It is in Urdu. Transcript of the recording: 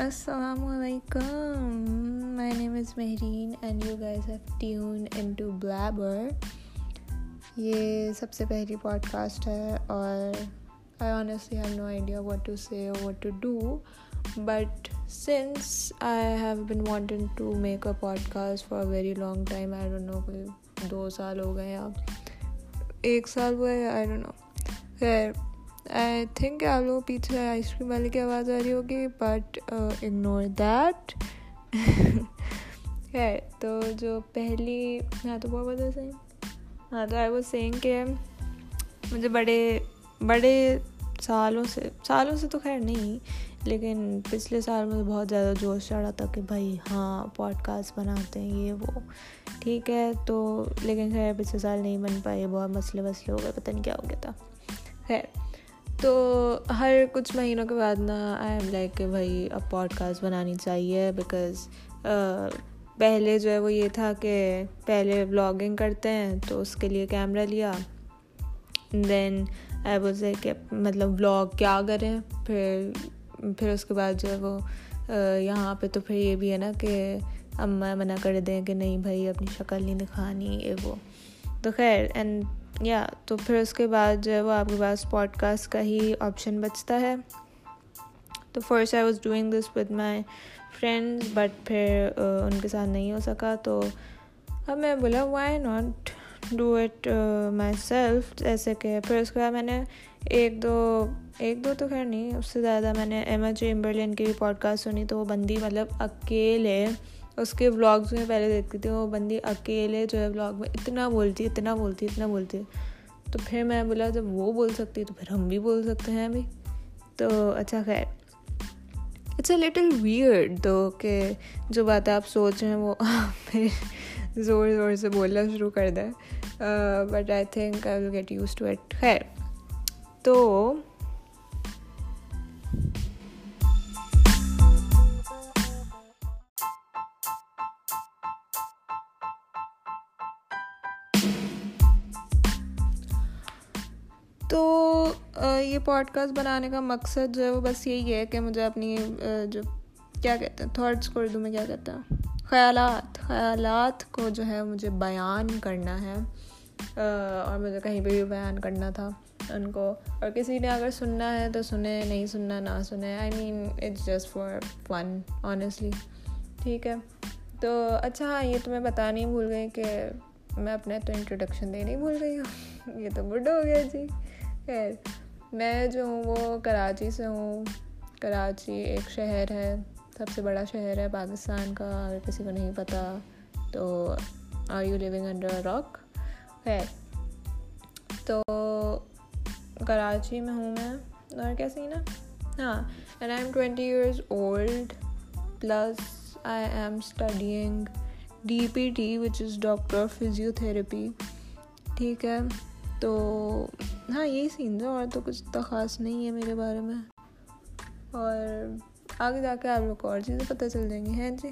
السلام علیکم my name is Mehreen and you guys have tuned in to Blabber یہ سب سے پہلی پوڈ کاسٹ ہے اور I honestly have no idea what to say what to do but since I have been wanting to make a podcast for very long time I don't know کوئی دو سال ہو گئے آپ ایک سال ہوا ہے آئی ڈونٹ نو خیر آئی تھنک آپ لوگوں پیچھے آئس کریم والے کی آواز آ رہی ہوگی بٹ اگنور دیٹ ہے تو جو پہلی ہاں تو بہت بتا صحیح ہاں تو آئی واز سینگ کہ مجھے بڑے بڑے سالوں سے سالوں سے تو خیر نہیں لیکن پچھلے سال مجھے بہت زیادہ جوش چڑھا تھا کہ بھائی ہاں پوڈ کاسٹ بناتے ہیں یہ وہ ٹھیک ہے تو لیکن خیر پچھلے سال نہیں بن پائے بہت مسئلے وسلے ہو گئے پتہ نہیں کیا ہو گیا تھا خیر تو ہر کچھ مہینوں کے بعد نا آئی ایم لائک کہ بھائی اب پوڈ کاسٹ بنانی چاہیے بیکاز پہلے جو ہے وہ یہ تھا کہ پہلے بلاگنگ کرتے ہیں تو اس کے لیے کیمرہ لیا. دین آئی واز کہ مطلب بلاگ کیا کریں؟ پھر پھر اس کے بعد جو ہے وہ یہاں پہ تو پھر یہ بھی ہے نا کہ اماں منع کر دیں کہ نہیں بھائی اپنی شکل نہیں دکھانی، یہ وہ. تو خیر اینڈ یا تو پھر اس کے بعد جو ہے وہ آپ کے پاس پوڈ کاسٹ کا ہی آپشن بچتا ہے۔ تو first I was doing this with my friends but پھر ان کے ساتھ نہیں ہو سکا۔ تو اب میں بولا why not do it myself ایسے کہ پھر اس کے بعد میں نے ایک دو ایک دو تو خیر نہیں، اس سے زیادہ میں نے ایما چیمبرلین کی بھی پوڈ کاسٹ سنی تو وہ بندی مطلب اکیلے اس کے ولاگس میں پہلے دیکھتی تھی، وہ بندی اکیلے جو ہے ولاگ میں اتنا بولتی اتنا بولتی اتنا بولتی۔ تو پھر میں بولا، جب وہ بول سکتی تو پھر ہم بھی بول سکتے ہیں ابھی۔ تو اچھا خیر۔ اٹس اے لٹل ویئرڈ دو کہ جو باتیں آپ سوچ رہے ہیں وہ پھر زور زور سے بولنا شروع کر دیں but I think I will get used to it خیر۔ تو یہ پوڈ کاسٹ بنانے کا مقصد جو ہے وہ بس یہی ہے کہ مجھے اپنی جو کیا کہتے ہیں تھاٹس کو اردو میں کیا کہتے ہیں؟ خیالات خیالات کو جو ہے مجھے بیان کرنا ہے۔ اور مجھے کہیں پہ بھی بیان کرنا تھا ان کو۔ اور کسی نے اگر سننا ہے تو سنے، نہیں سننا، نہ سنے۔ I mean it's just for fun honestly ٹھیک ہے۔ تو اچھا ہاں یہ تو میں بتانی بھول گئی کہ میں اپنے تو انٹروڈکشن دینی بھول گئی ہوں۔ یہ تو گڈ ہو گیا جی۔ خیر۔ میں جو ہوں وہ کراچی سے ہوں۔ کراچی ایک شہر ہے، سب سے بڑا شہر ہے پاکستان کا، اگر کسی کو نہیں پتہ تو are you living under rock خیر، تو کراچی میں ہوں میں، اور کیسے نا؟ ہاں and I am twenty years old plus I am studying D P T which is doctor physiotherapy ٹھیک ہے، تو ہاں یہی سین تھا، اور تو کچھ تو خاص نہیں ہے میرے بارے میں۔ اور آگے جا کے آپ لوگ کو اور چیزیں پتہ چل جائیں گی، ہیں جی؟